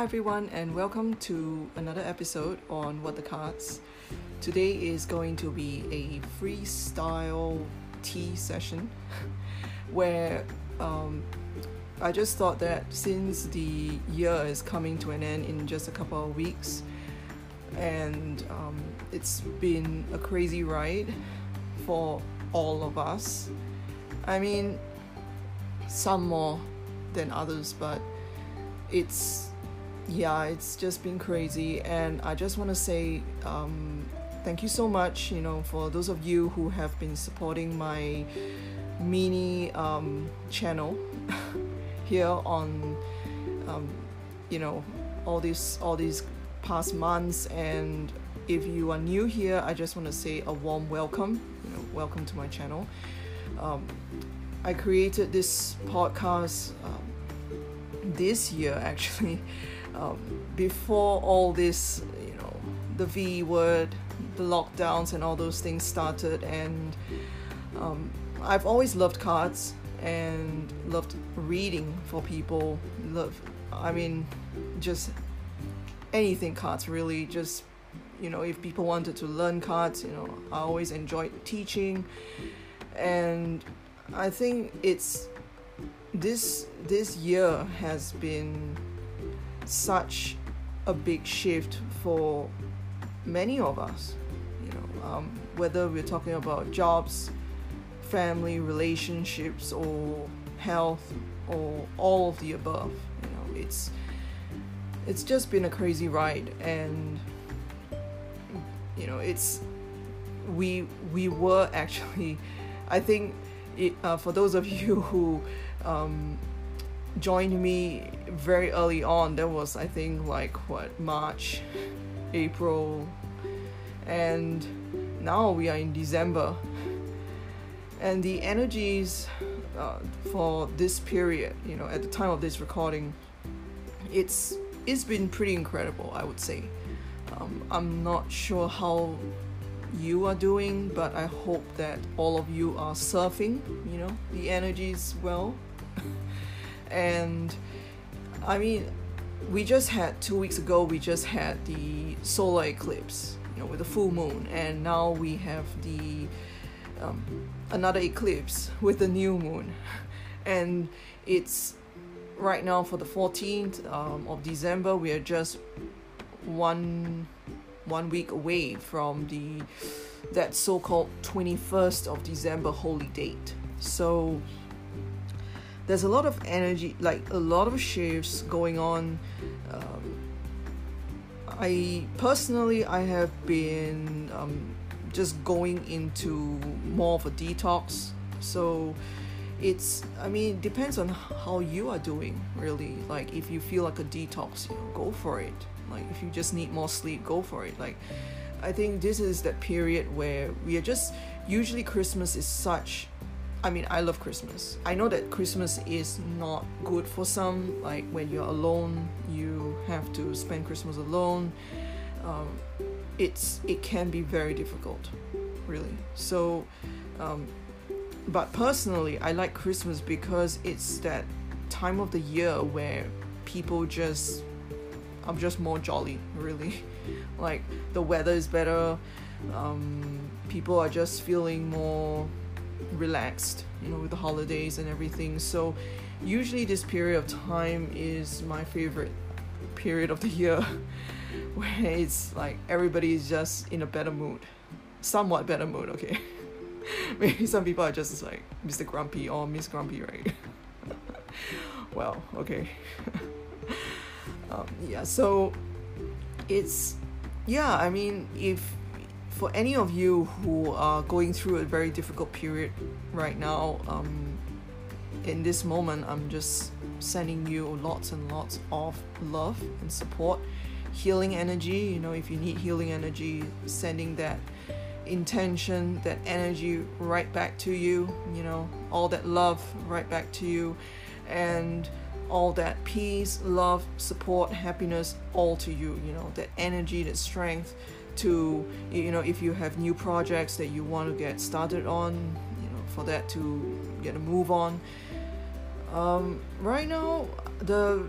Hi everyone, and welcome to another episode on What the Cards. Today is going to be a freestyle tea session where um, I just thought that since the year is coming to an end in just a couple of weeks, and um, it's been a crazy ride for all of us. I mean, some more than others, but it's yeah, it's just been crazy, and I just want to say um, thank you so much, you know, for those of you who have been supporting my mini um, channel here on, um, you know, all these all these past months, and if you are new here, I just want to say a warm welcome, you know, welcome to my channel. Um, I created this podcast um, this year actually um, before all this, you know, the V word, the lockdowns, and all those things started. And um, I've always loved cards and loved reading for people. Love, I mean, just anything cards really. Just you know, if people wanted to learn cards, you know, I always enjoyed teaching, and I think it's this this year has been such a big shift for many of us. You know, um, whether we're talking about jobs, family, relationships, or health, or all of the above. You know, it's it's just been a crazy ride, and you know, it's we we were actually, I think, it, uh, for those of you who um, joined me very early on. That was, I think, like what March, April, and now we are in December. And the energies uh, for this period, you know, at the time of this recording, it's it's been pretty incredible, I would say. Um, I'm not sure how you are doing, but I hope that all of you are surfing, you know, the energies well and I mean, we just had two weeks ago. We just had the solar eclipse, you know, with the full moon, and now we have the um, another eclipse with the new moon, and it's right now for the 14th um, of December. We are just one one week away from the that so-called 21st of December holy date. So there's a lot of energy, like a lot of shifts going on. Um, I personally, I have been um, just going into more of a detox. So it's, I mean, it depends on how you are doing, really. Like if you feel like a detox, you know, go for it. Like if you just need more sleep, go for it. Like I think this is that period where we are just usually Christmas is such I mean, I love Christmas. I know that Christmas is not good for some. Like when you're alone, you have to spend Christmas alone. Um, it's it can be very difficult, really. So, um, but personally, I like Christmas because it's that time of the year where people just I'm just more jolly, really. like the weather is better. Um, people are just feeling more relaxed, you know, with the holidays and everything. So, usually, this period of time is my favorite period of the year where it's like everybody's just in a better mood, somewhat better mood, okay? Maybe some people are just like Mr. Grumpy or Miss Grumpy, right? well, okay. um, yeah, so it's, yeah, I mean, if for any of you who are going through a very difficult period right now, um, in this moment, I'm just sending you lots and lots of love and support, healing energy. You know, if you need healing energy, sending that intention, that energy right back to you, you know, all that love right back to you, and all that peace, love, support, happiness, all to you, you know, that energy, that strength to you know if you have new projects that you want to get started on you know for that to get a move on um, right now the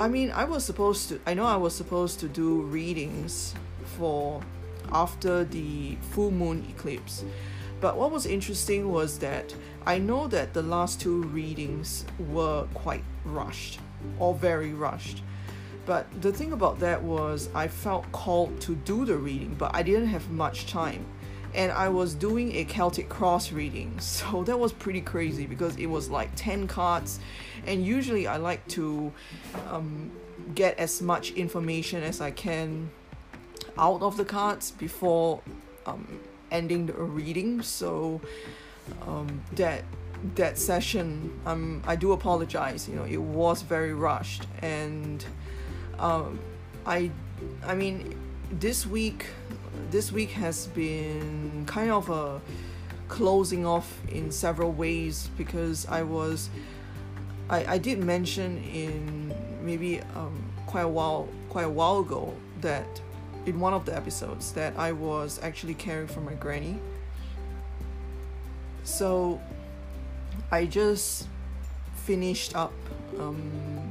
I mean, I was supposed to, I know I was supposed to do readings for after the full moon eclipse. But what was interesting was that I know that the last two readings were quite rushed or very rushed. But the thing about that was I felt called to do the reading, but I didn't have much time. And I was doing a Celtic cross reading, so that was pretty crazy because it was like 10 cards. And usually I like to um, get as much information as I can out of the cards before um, ending the reading. So um, that that session, um, I do apologize. You know, it was very rushed, and um, I, I mean, this week, this week has been kind of a closing off in several ways because I was, I, I did mention in maybe um, quite a while, quite a while ago that in one of the episodes that I was actually caring for my granny. So I just finished up um,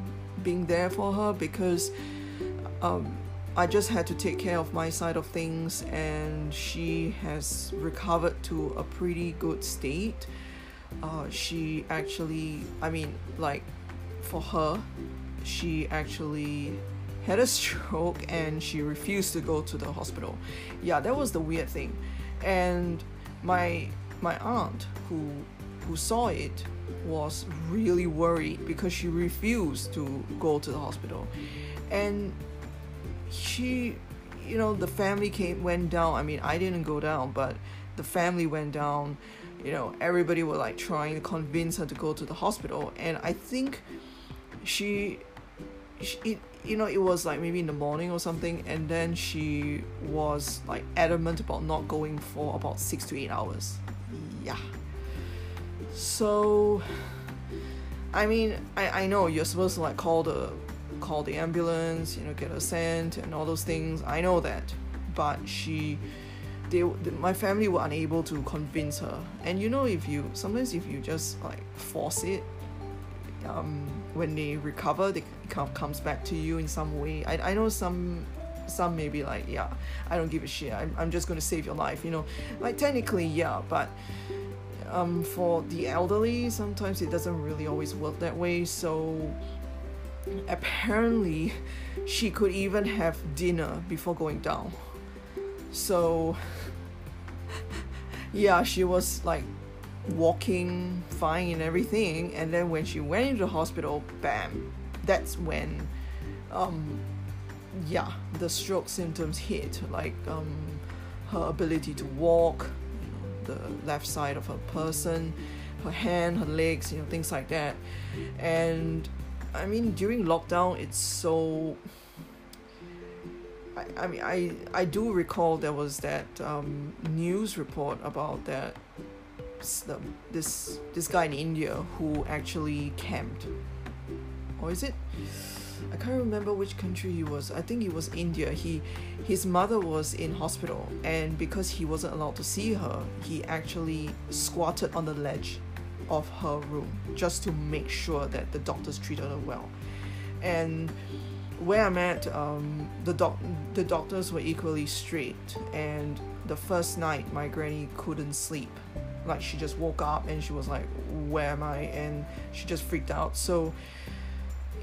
being there for her because um, I just had to take care of my side of things, and she has recovered to a pretty good state. Uh, she actually, I mean, like for her, she actually had a stroke and she refused to go to the hospital. Yeah, that was the weird thing. And my my aunt who who saw it was really worried because she refused to go to the hospital. And she you know the family came went down. I mean, I didn't go down, but the family went down. You know, everybody was like trying to convince her to go to the hospital and I think she, she it, you know, it was like maybe in the morning or something, and then she was like adamant about not going for about six to eight hours. Yeah. So, I mean, I, I know you're supposed to like call the call the ambulance, you know, get a scent and all those things. I know that, but she, they, my family were unable to convince her. And you know, if you sometimes if you just like force it, um, when they recover, they kind of comes back to you in some way. I, I know some some may be like, yeah, I don't give a shit. I'm, I'm just gonna save your life, you know. Like technically, yeah, but um, for the elderly, sometimes it doesn't really always work that way. So apparently, she could even have dinner before going down. So yeah, she was like walking fine and everything and then when she went into the hospital bam that's when um yeah the stroke symptoms hit like um her ability to walk the left side of her person her hand her legs you know things like that and i mean during lockdown it's so I, I mean I I do recall there was that um, news report about that this this guy in India who actually camped, or is it? I can't remember which country he was. I think it was India. He his mother was in hospital and because he wasn't allowed to see her, he actually squatted on the ledge of her room just to make sure that the doctors treated her well. And where I'm at, um, the doc the doctors were equally strict and the first night my granny couldn't sleep. Like she just woke up and she was like where am i? And she just freaked out. So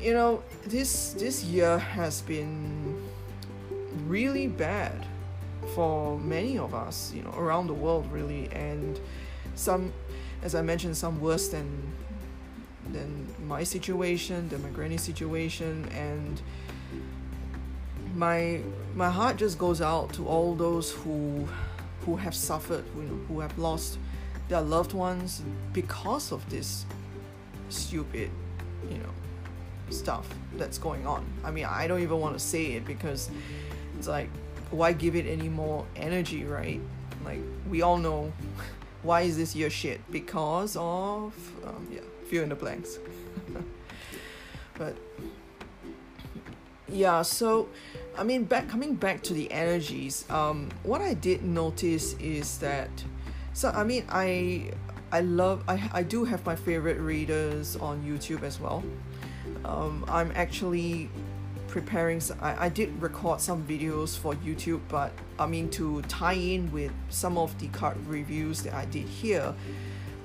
you know this this year has been really bad for many of us you know around the world really and some as i mentioned some worse than than my situation than my granny situation and my my heart just goes out to all those who who have suffered who, who have lost their loved ones because of this stupid, you know, stuff that's going on. I mean, I don't even want to say it because it's like, why give it any more energy, right? Like, we all know why is this your shit? Because of, um, yeah, fill in the blanks. but yeah, so I mean, back coming back to the energies, um, what I did notice is that so I mean I I love I, I do have my favorite readers on YouTube as well um, I'm actually preparing. I, I did record some videos for YouTube, but I mean to tie in with some of the card reviews that I did here.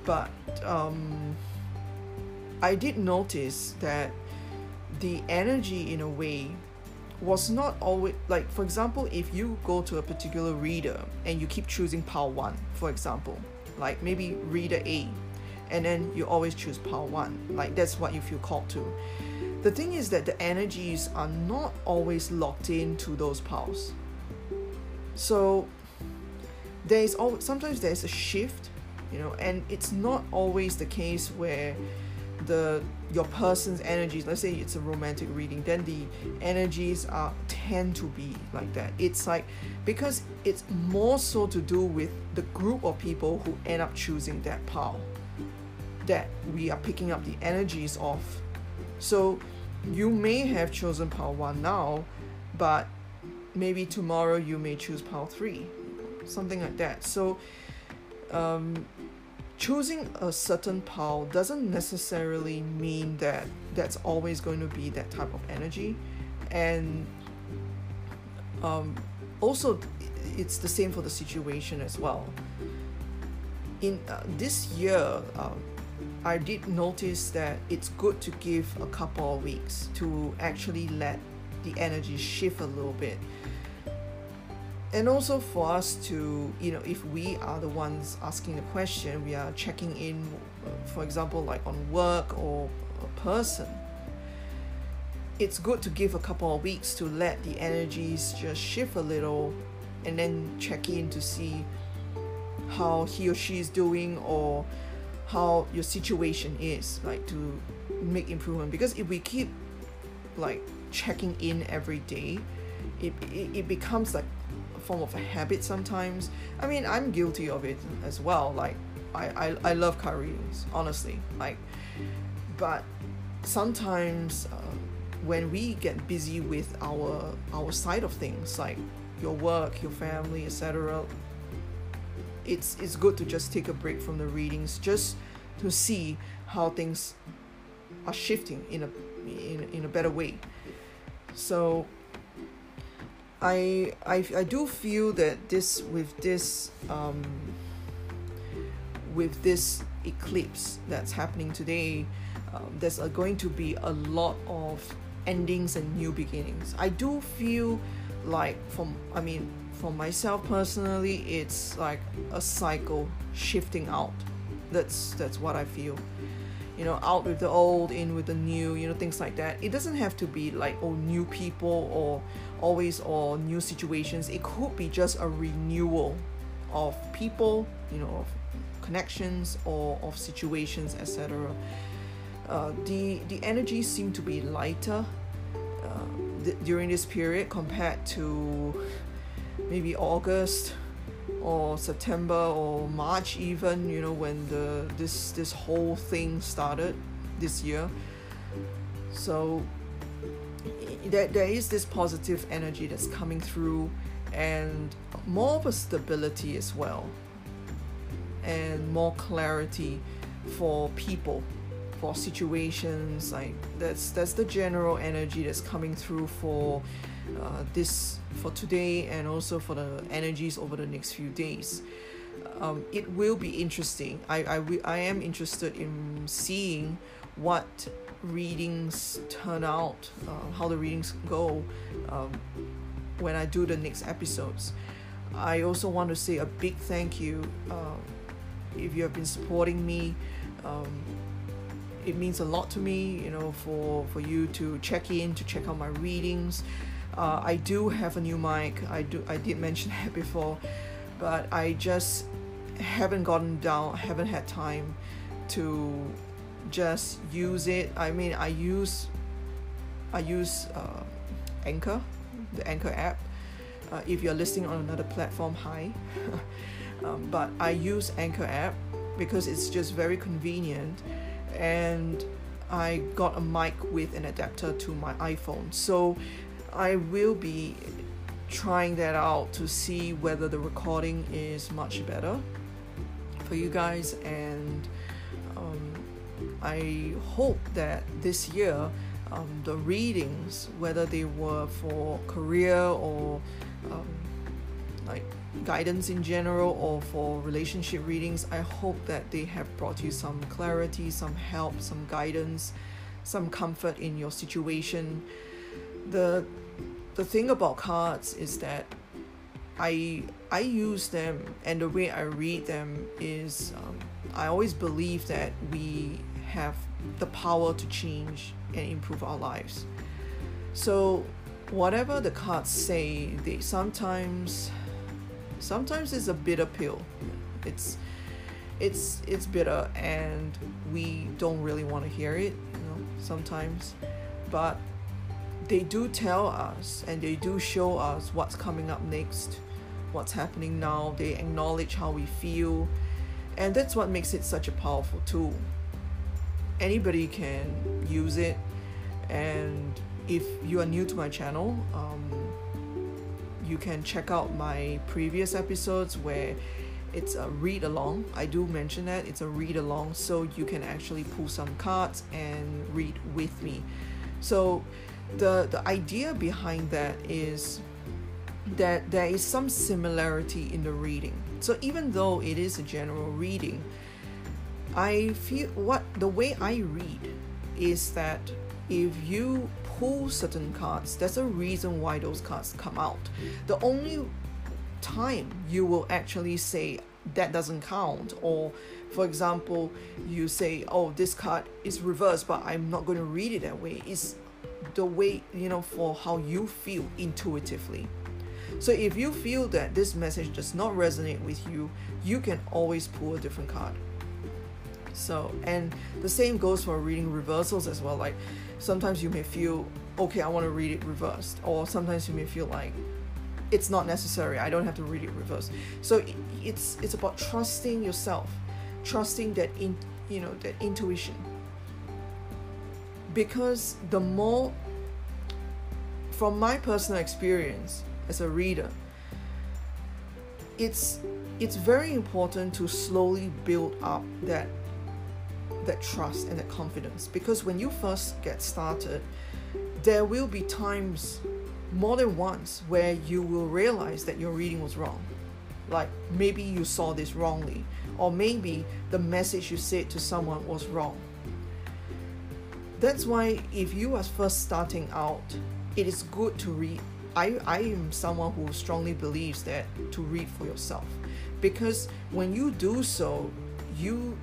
But um, I did notice that the energy, in a way, was not always like. For example, if you go to a particular reader and you keep choosing pile one, for example, like maybe reader A, and then you always choose pile one, like that's what you feel called to the thing is that the energies are not always locked into those piles. So there is always sometimes there's a shift, you know, and it's not always the case where the your person's energies let's say it's a romantic reading then the energies are tend to be like that it's like because it's more so to do with the group of people who end up choosing that pile that we are picking up the energies of so you may have chosen pile 1 now, but maybe tomorrow you may choose pile 3, something like that. So, um, choosing a certain pile doesn't necessarily mean that that's always going to be that type of energy. And um, also, it's the same for the situation as well. In uh, this year, um, I did notice that it's good to give a couple of weeks to actually let the energy shift a little bit. And also for us to, you know, if we are the ones asking the question, we are checking in, uh, for example, like on work or a person. It's good to give a couple of weeks to let the energies just shift a little and then check in to see how he or she is doing or how your situation is like to make improvement. Because if we keep like checking in every day it, it, it becomes like a form of a habit sometimes. I mean i'm guilty of it as well. Like i i, I love car readings honestly. Like but sometimes uh, when we get busy with our our side of things like your work your family etc it's it's good to just take a break from the readings just to see how things are shifting in a in, in a better way. So I, I I do feel that this with this um, with this eclipse that's happening today um, there's a, going to be a lot of endings and new beginnings. I do feel like from I mean for myself personally it's like a cycle shifting out. That's that's what I feel. You know out with the old in with the new you know things like that. It doesn't have to be like oh new people or always or new situations. It could be just a renewal of people you know of connections or of situations etc uh, the the energy seem to be lighter uh, th- during this period compared to maybe August or September or March even you know when the this this whole thing started this year. So there, there is this positive energy that's coming through and more of a stability as well and more clarity for people for situations like that's that's the general energy that's coming through for uh, this for today and also for the energies over the next few days. Um, it will be interesting. I, I, I am interested in seeing what readings turn out, uh, how the readings go um, when I do the next episodes. I also want to say a big thank you uh, if you have been supporting me. Um, it means a lot to me, you know, for, for you to check in, to check out my readings. Uh, I do have a new mic. I do. I did mention that before, but I just haven't gotten down. Haven't had time to just use it. I mean, I use I use uh, Anchor, the Anchor app. Uh, if you're listening on another platform, hi. um, but I use Anchor app because it's just very convenient, and I got a mic with an adapter to my iPhone. So I will be trying that out to see whether the recording is much better for you guys and um, I hope that this year um, the readings, whether they were for career or um, like guidance in general or for relationship readings, I hope that they have brought you some clarity, some help, some guidance, some comfort in your situation. The the thing about cards is that I I use them and the way I read them is um, I always believe that we have the power to change and improve our lives. So whatever the cards say, they sometimes sometimes it's a bitter pill. It's it's it's bitter and we don't really want to hear it, you know, sometimes. But they do tell us and they do show us what's coming up next, what's happening now. They acknowledge how we feel. And that's what makes it such a powerful tool. Anybody can use it. And if you are new to my channel, um, you can check out my previous episodes where it's a read along. I do mention that it's a read along, so you can actually pull some cards and read with me. So, the the idea behind that is that there is some similarity in the reading. So even though it is a general reading, I feel what the way I read is that if you pull certain cards, there's a reason why those cards come out. The only time you will actually say that doesn't count, or for example, you say, oh, this card is reversed, but I'm not going to read it that way, is the way, you know, for how you feel intuitively. So if you feel that this message does not resonate with you, you can always pull a different card. So, and the same goes for reading reversals as well. Like sometimes you may feel, okay, I want to read it reversed, or sometimes you may feel like it's not necessary. I don't have to read it reversed. So it's it's about trusting yourself, trusting that in you know that intuition. Because the more, from my personal experience as a reader, it's it's very important to slowly build up that that trust and that confidence. Because when you first get started there will be times more than once where you will realize that your reading was wrong. Like maybe you saw this wrongly or maybe the message you said to someone was wrong that's why if you are first starting out it is good to read I, I am someone who strongly believes that to read for yourself because when you do so you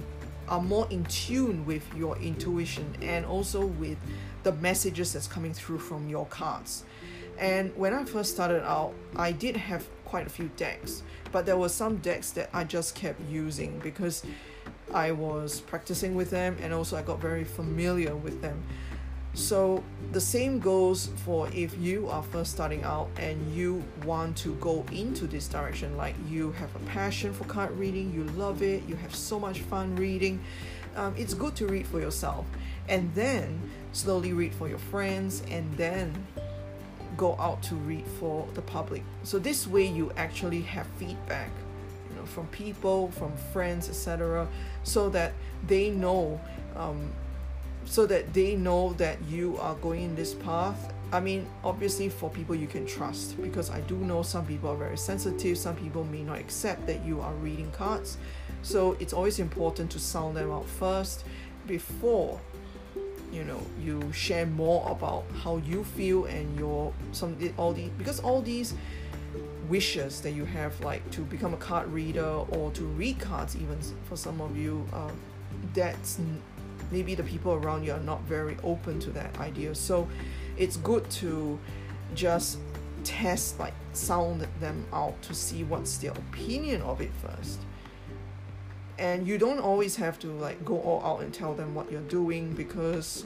are more in tune with your intuition and also with the messages that's coming through from your cards. And when I first started out, I did have quite a few decks, but there were some decks that I just kept using because I was practicing with them and also I got very familiar with them. So the same goes for if you are first starting out and you want to go into this direction, like you have a passion for card reading, you love it, you have so much fun reading. Um, it's good to read for yourself and then slowly read for your friends and then go out to read for the public. So this way you actually have feedback from people, from friends, etc., so that they know um, so that they know that you are going in this path I mean, obviously, for people you can trust, because I do know some people are very sensitive, some people may not accept that you are reading cards. So it's always important to sound them out first before you know you share more about how you feel and your some all these because all these wishes that you have like to become a card reader or to read cards even for some of you um, that's maybe the people around you are not very open to that idea. So it's good to just test, like sound them out to see what's their opinion of it first. And you don't always have to like go all out and tell them what you're doing because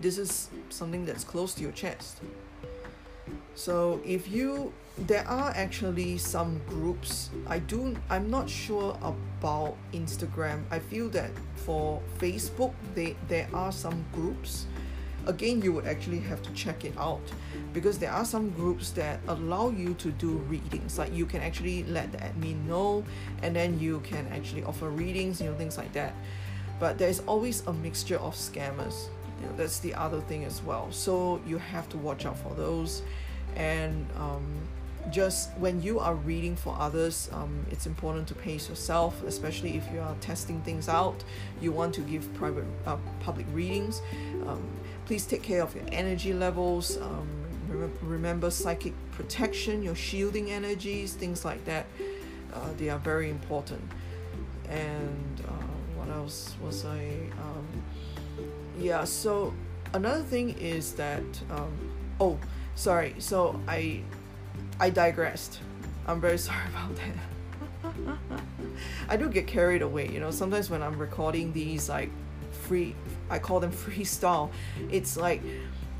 this is something that's close to your chest. So if you there are actually some groups i do i'm not sure about instagram. I feel that for facebook they there are some groups. Again you would actually have to check it out because there are some groups that allow you to do readings. Like you can actually let the admin know and then you can actually offer readings you know things like that. But there's always a mixture of scammers. You know, that's the other thing as well. So you have to watch out for those. And um, just when you are reading for others um, it's important to pace yourself especially if you are testing things out. You want to give private uh, public readings. Um, please take care of your energy levels. Um, rem- remember psychic protection your shielding energies things like that. Uh, they are very important. And uh, what else was i um, yeah so another thing is that um, oh sorry. So i I digressed. I'm very sorry about that. I do get carried away, you know. Sometimes when I'm recording these like free, I call them freestyle. It's like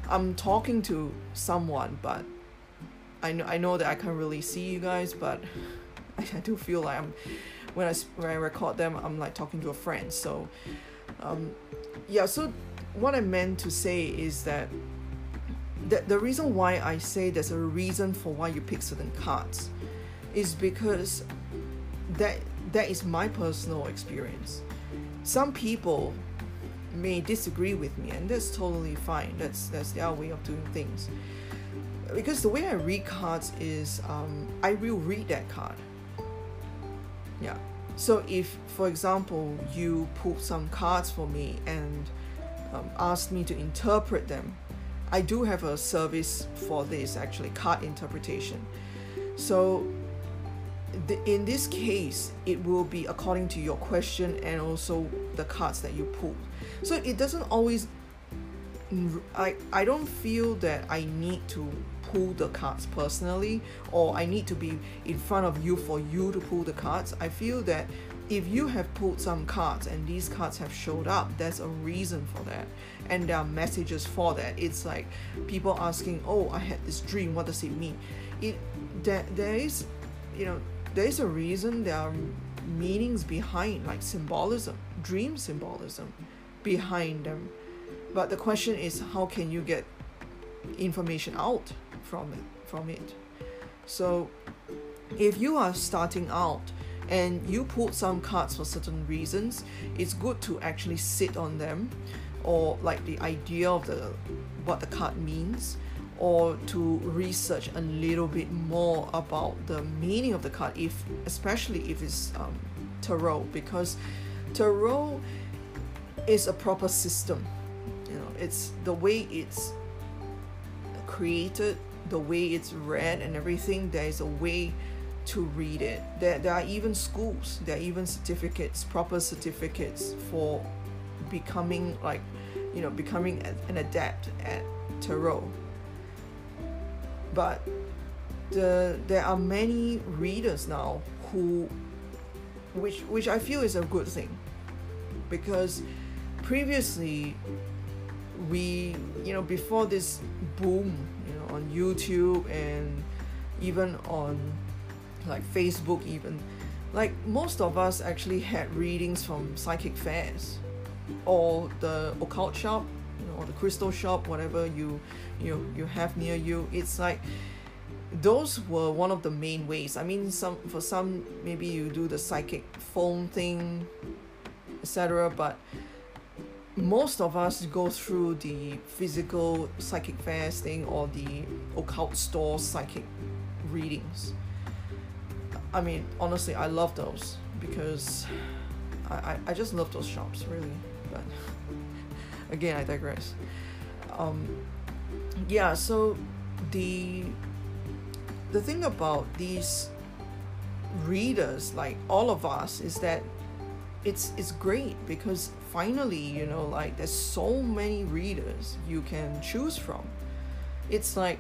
I'm talking to someone, but I know I know that I can't really see you guys, but I, I do feel like I'm when I when I record them, I'm like talking to a friend. So, um, yeah. So what I meant to say is that the, the reason why I say there's a reason for why you pick certain cards is because that that is my personal experience. Some people may disagree with me and that's totally fine. That's that's their way of doing things. Because the way I read cards is um, I will read that card. Yeah. So if for example you pull some cards for me and um, ask me to interpret them I do have a service for this actually card interpretation. So the, in this case, it will be according to your question and also the cards that you pulled. So it doesn't always. I I don't feel that I need to pull the cards personally or I need to be in front of you for you to pull the cards. I feel that if you have pulled some cards and these cards have showed up, there's a reason for that. And there are messages for that. It's like people asking, Oh, I had this dream, what does it mean? It there, there is you know, there is a reason, there are meanings behind like symbolism, dream symbolism behind them. But the question is how can you get information out from it from it? So if you are starting out and you pulled some cards for certain reasons, it's good to actually sit on them or like the idea of the what the card means or to research a little bit more about the meaning of the card if especially if it's um, tarot because tarot is a proper system. You know it's the way it's created the way it's read and everything there is a way to read it. There, there are even schools, there are even certificates, proper certificates for becoming like, you know, becoming an adept at tarot. But the there are many readers now who which which I feel is a good thing because previously we you know before this boom you know on YouTube and even on like Facebook even. Like most of us actually had readings from psychic fairs or the occult shop, you know, or the crystal shop, whatever you you you have near you. It's like those were one of the main ways. I mean, some for some maybe you do the psychic phone thing, etc. But most of us go through the physical psychic fairs thing or the occult store psychic readings. I mean, honestly, I love those because I, I, I just love those shops, really. But again, I digress. Um, yeah, so the the thing about these readers, like all of us, is that it's it's great because finally, you know, like there's so many readers you can choose from. It's like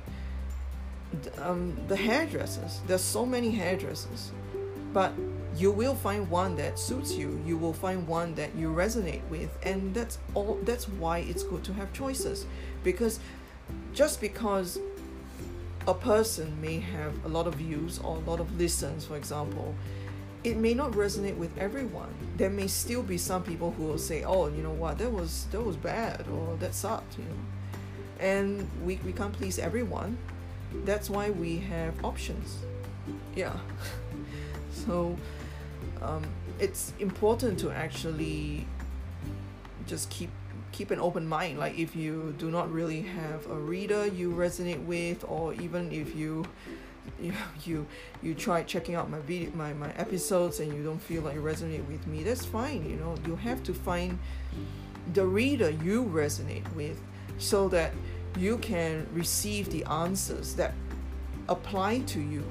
um, the hairdressers. There's so many hairdressers, but you will find one that suits you. You will find one that you resonate with, and that's all. That's why it's good to have choices, because just because a person may have a lot of views or a lot of listens, for example, it may not resonate with everyone. There may still be some people who will say, "Oh, you know what? That was that was bad," or "That sucked," you know. And we we can't please everyone that's why we have options. Yeah. So um, it's important to actually just keep keep an open mind. Like if you do not really have a reader you resonate with or even if you you you, you try checking out my video my, my episodes and you don't feel like you resonate with me that's fine you know. You have to find the reader you resonate with so that you can receive the answers that apply to you.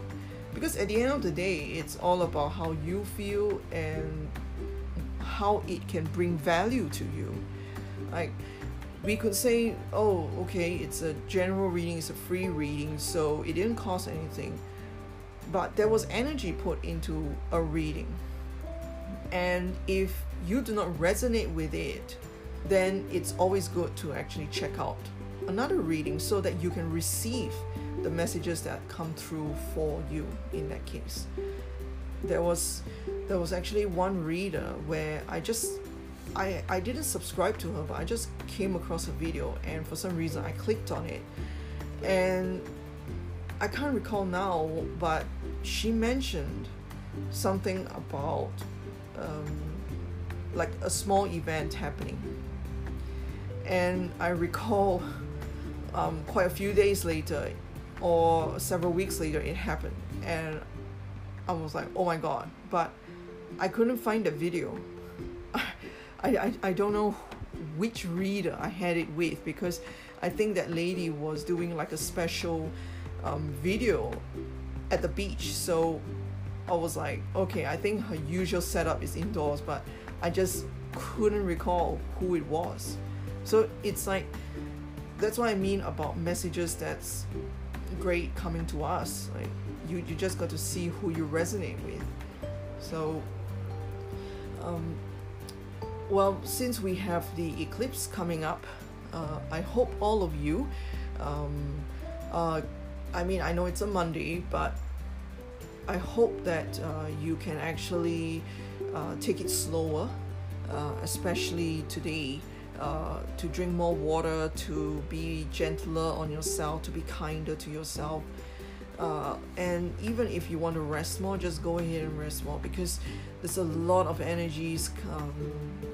Because at the end of the day it's all about how you feel and how it can bring value to you. Like we could say oh okay it's a general reading it's a free reading so it didn't cost anything. But there was energy put into a reading. And if you do not resonate with it then it's always good to actually check out another reading so that you can receive the messages that come through for you in that case. There was there was actually one reader where I just I, I didn't subscribe to her but I just came across a video and for some reason I clicked on it. And I can't recall now but she mentioned something about um, like a small event happening and I recall um, quite a few days later or several weeks later it happened. And I was like oh my god. But I couldn't find the video. I, I, I don't know which reader I had it with because I think that lady was doing like a special um, video at the beach. So I was like okay I think her usual setup is indoors but I just couldn't recall who it was so it's like that's what I mean about messages that's great coming to us. Like you, you just got to see who you resonate with. So, um, well, since we have the eclipse coming up, uh, I hope all of you. Um, uh, I mean, I know it's a Monday, but I hope that uh, you can actually uh, take it slower, uh, especially today uh, to drink more water, to be gentler on yourself, to be kinder to yourself. Uh, and even if you want to rest more, just go ahead and rest more because there's a lot of energies, um,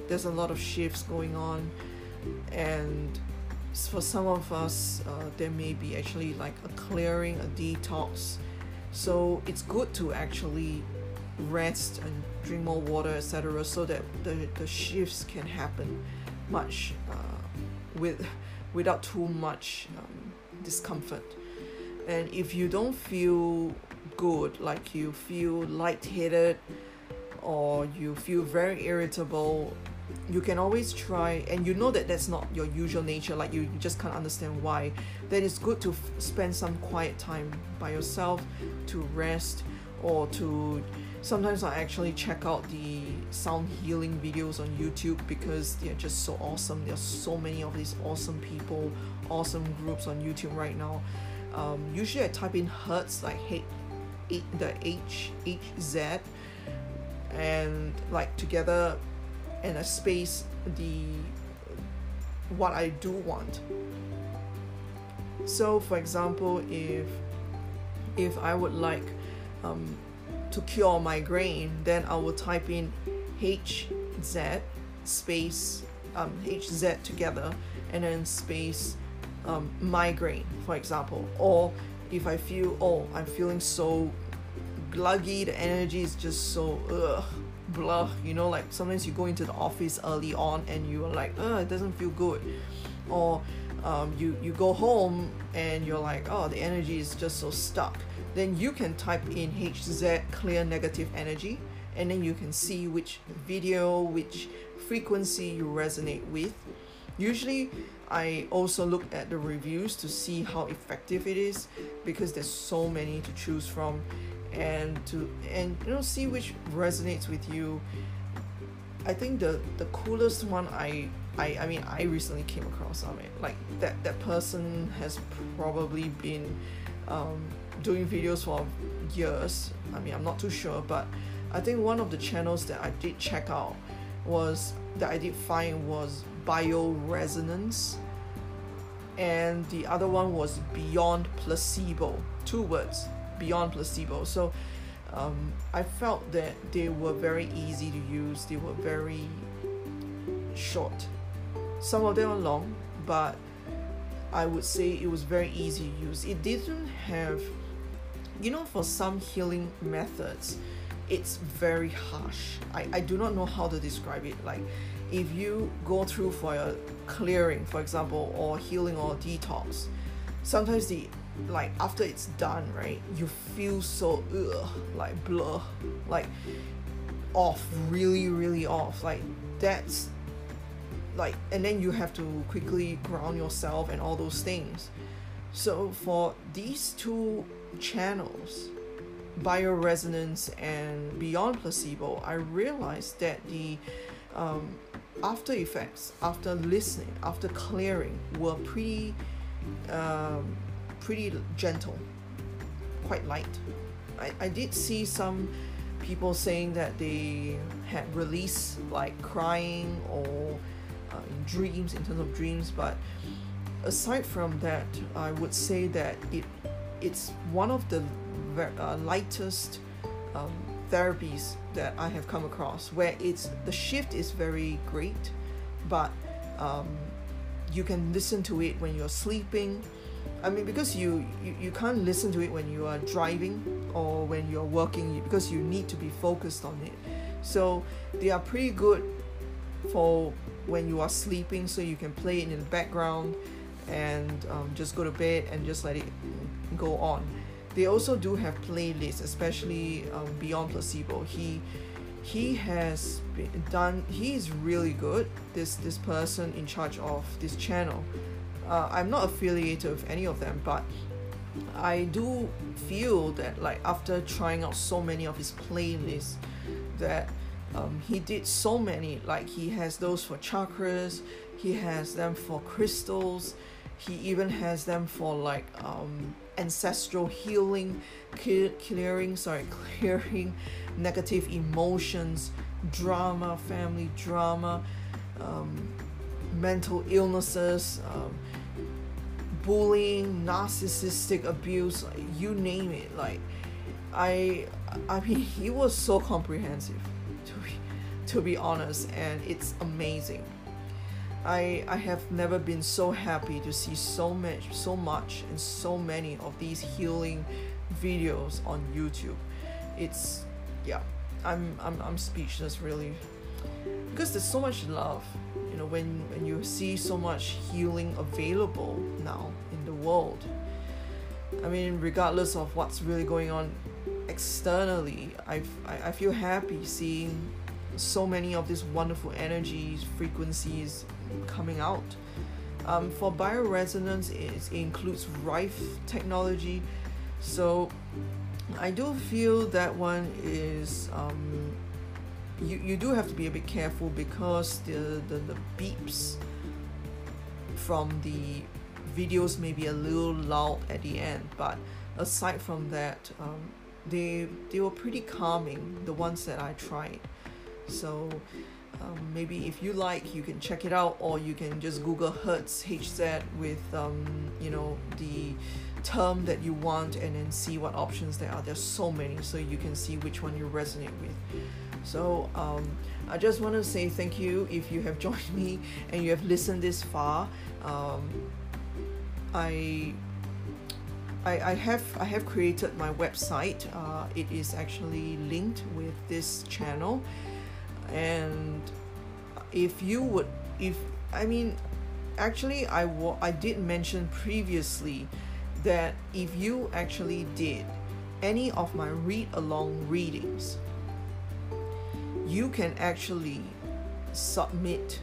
there's a lot of shifts going on, and for some of us, uh, there may be actually like a clearing, a detox. So it's good to actually rest and drink more water, etc., so that the, the shifts can happen much uh, with without too much um, discomfort. And if you don't feel good, like you feel lightheaded or you feel very irritable, you can always try, and you know that that's not your usual nature, like you, you just can't understand why. Then it's good to f- spend some quiet time by yourself to rest or to sometimes I actually check out the sound healing videos on YouTube because they're just so awesome. There's so many of these awesome people, awesome groups on YouTube right now. Um, usually I type in Hertz like H, the H H Z and like together and a space the what I do want. So for example, if if I would like um, to cure migraine, then I will type in HZ space um, HZ together and then space um, migraine, for example. Or if I feel, oh, I'm feeling so gluggy, the energy is just so ugh, blah, you know, like sometimes you go into the office early on and you are like, ugh, it doesn't feel good. Or um, you, you go home and you're like, oh, the energy is just so stuck then you can type in HZ clear negative energy and then you can see which video, which frequency you resonate with. Usually, I also look at the reviews to see how effective it is because there's so many to choose from and to and you know see which resonates with you. I think the the coolest one I I, I mean I recently came across I mean like that that person has probably been um, doing videos for years. I mean, I'm not too sure, but I think one of the channels that I did check out was that I did find was Bioresonance, and the other one was Beyond Placebo. Two words, Beyond Placebo. So um, I felt that they were very easy to use. They were very short some of them are long, but I would say it was very easy to use. It didn't have, you know, for some healing methods, it's very harsh. I, I do not know how to describe it. Like, if you go through for a clearing, for example, or healing or detox, sometimes the like after it's done, right, you feel so ugh, like blur, like off, really, really off. Like that's like and then you have to quickly ground yourself and all those things so for these two channels bioresonance and beyond placebo i realized that the um, after effects after listening after clearing were pretty um, pretty gentle quite light. I, I did see some people saying that they had released like crying or uh, in dreams in terms of dreams but aside from that i would say that it it's one of the ver- uh, lightest um, therapies that i have come across where it's the shift is very great but um, you can listen to it when you're sleeping I mean, because you, you, you can't listen to it when you are driving or when you're working because you need to be focused on it. So they are pretty good for when you are sleeping so you can play it in the background and um, just go to bed and just let it go on. They also do have playlists especially um, beyond placebo. He he has done he is really good this this person in charge of this channel. Uh, i'm not affiliated with any of them but i do feel that like after trying out so many of his playlists that um, he did so many. Like he has those for chakras he has them for crystals he even has them for like um, ancestral healing clearing sorry clearing negative emotions drama family drama um, mental illnesses um, bullying narcissistic abuse you name it like i i mean he was so comprehensive to be honest, and it's amazing. I I have never been so happy to see so much so much and so many of these healing videos on YouTube. It's yeah, I'm I'm I'm speechless really. Because there's so much love, you know, when when you see so much healing available now in the world. I mean, regardless of what's really going on externally, I've, I, I feel happy seeing so many of these wonderful energies, frequencies coming out. Um, for bioresonance, it includes Rife technology. So I do feel that one is um, you, you do have to be a bit careful because the, the, the beeps from the videos may be a little loud at the end, but aside from that, um, they they were pretty calming. The ones that I tried. So um, maybe if you like, you can check it out, or you can just Google Hertz HZ with um, you know the term that you want, and then see what options there are. There's so many, so you can see which one you resonate with. So um, I just want to say thank you if you have joined me and you have listened this far. Um, I I, I have I have created my website. Uh, it is actually linked with this channel and if you would if i mean actually I I did mention previously that if you actually did any of my read along readings you can actually submit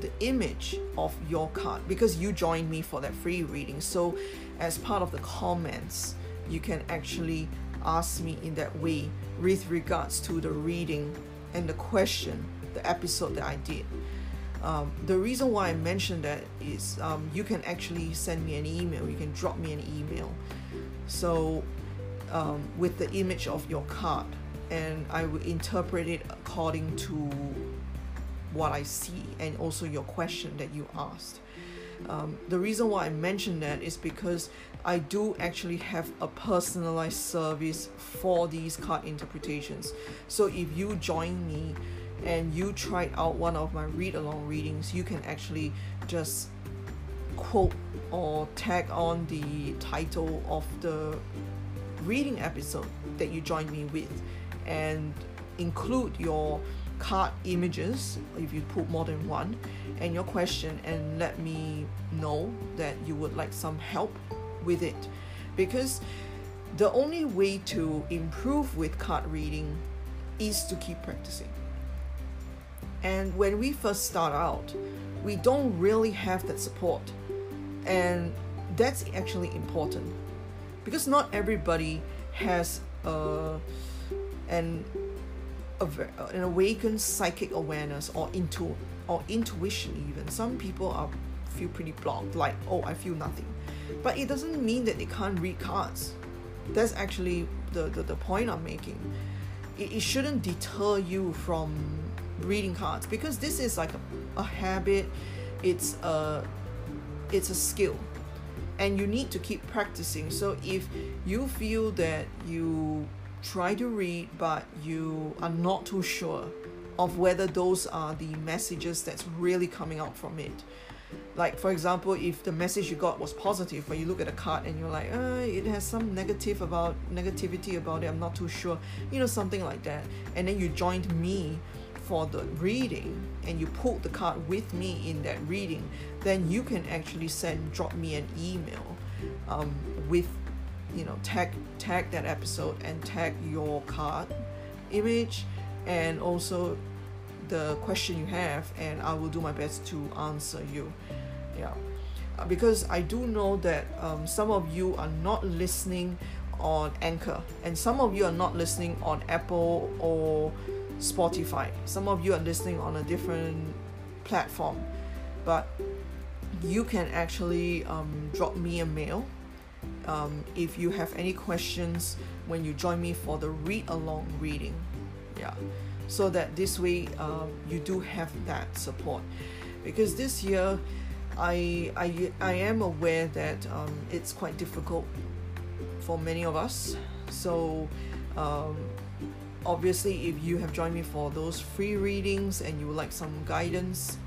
the image of your card because you joined me for that free reading. So as part of the comments you can actually ask me in that way with regards to the reading and the question, the episode that I did. Um, the reason why I mentioned that is um, you can actually send me an email, you can drop me an email. So, um, with the image of your card, and I will interpret it according to what I see and also your question that you asked. Um, the reason why I mention that is because I do actually have a personalized service for these card interpretations. So if you join me and you tried out one of my read along readings, you can actually just quote or tag on the title of the reading episode that you joined me with and include your card images if you put more than one and your question and let me know that you would like some help with it. Because the only way to improve with card reading is to keep practicing. And when we first start out we don't really have that support. And that's actually important. Because not everybody has uh, an an uh, awakened psychic awareness or into or intuition even. Some people are feel pretty blocked like oh i feel nothing. But it doesn't mean that they can't read cards. That's actually the the, the point i'm making. It, it shouldn't deter you from reading cards because this is like a, a habit. It's a it's a skill. And you need to keep practicing. So if you feel that you try to read but you are not too sure of whether those are the messages that's really coming out from it. Like for example if the message you got was positive but you look at the card and you're like uh, it has some negative about negativity about it i'm not too sure you know something like that. And then you joined me for the reading and you pulled the card with me in that reading then you can actually send drop me an email um, with you know tag tag that episode and tag your card image and also the question you have and I will do my best to answer you. Yeah. Uh, because I do know that um, some of you are not listening on Anchor and some of you are not listening on Apple or Spotify. Some of you are listening on a different platform. But you can actually um, drop me a mail um, if you have any questions when you join me for the read along reading. Yeah. So that this way um, you do have that support. Because this year I, I, I am aware that um, it's quite difficult for many of us. So um, obviously if you have joined me for those free readings and you would like some guidance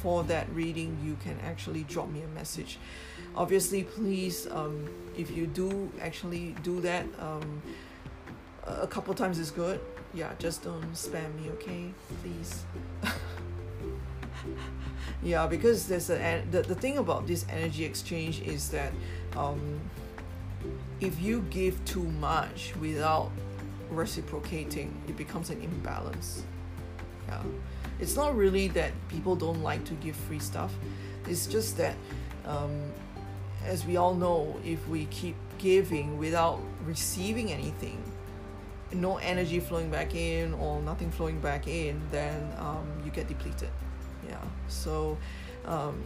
for that reading you can actually drop me a message obviously please um, if you do actually do that um, a couple times is good. Yeah just don't spam me okay? Please. Yeah because there's a the, the thing about this energy exchange is that um, if you give too much without reciprocating it becomes an imbalance. Yeah. It's not really that people don't like to give free stuff. It's just that um, as we all know, if we keep giving without receiving anything, no energy flowing back in or nothing flowing back in, then um, you get depleted. Yeah. So um,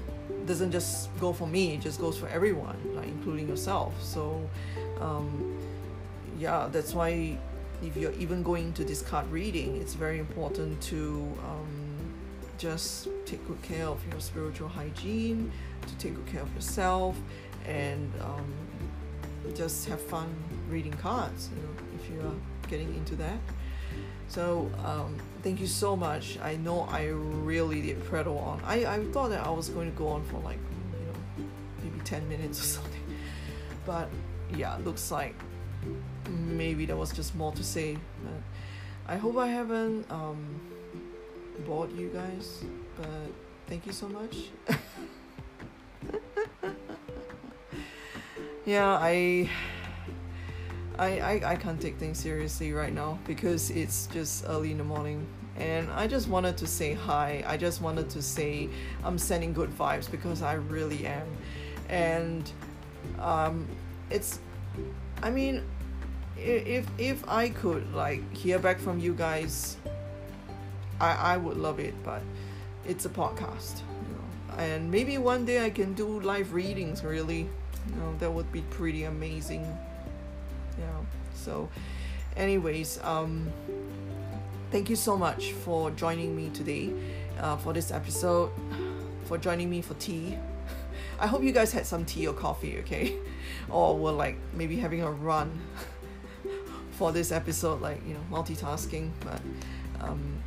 doesn't just go for me; it just goes for everyone, like including yourself. So um, yeah, that's why if you're even going to this card reading, it's very important to um, just take good care of your spiritual hygiene, to take good care of yourself, and um, just have fun reading cards you know if you are getting into that. So um, thank you so much. I know i really did prattle on. I, I thought that i was going to go on for like you know maybe 10 minutes or something. But yeah looks like maybe there was just more to say. I hope i haven't um, bored you guys but thank you so much yeah I, I I I can't take things seriously right now because it's just early in the morning and I just wanted to say hi. I just wanted to say I'm sending good vibes because I really am. And um, it's, I mean, if if I could like hear back from you guys, I I would love it. But it's a podcast, you know. And maybe one day I can do live readings. Really, you know that would be pretty amazing yeah so anyways um thank you so much for joining me today uh, for this episode for joining me for tea i hope you guys had some tea or coffee okay or were like maybe having a run for this episode like you know multitasking but um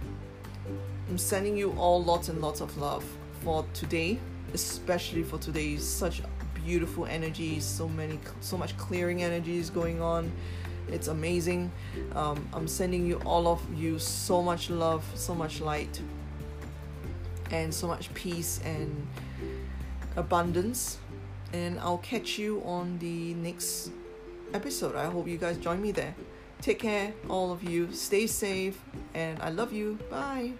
I'm sending you all lots and lots of love for today, especially for today. Such beautiful energies, so many, so much clearing energies going on. It's amazing. Um, I'm sending you all of you so much love, so much light, and so much peace and abundance. And I'll catch you on the next episode. I hope you guys join me there. Take care, all of you. Stay safe, and I love you. Bye.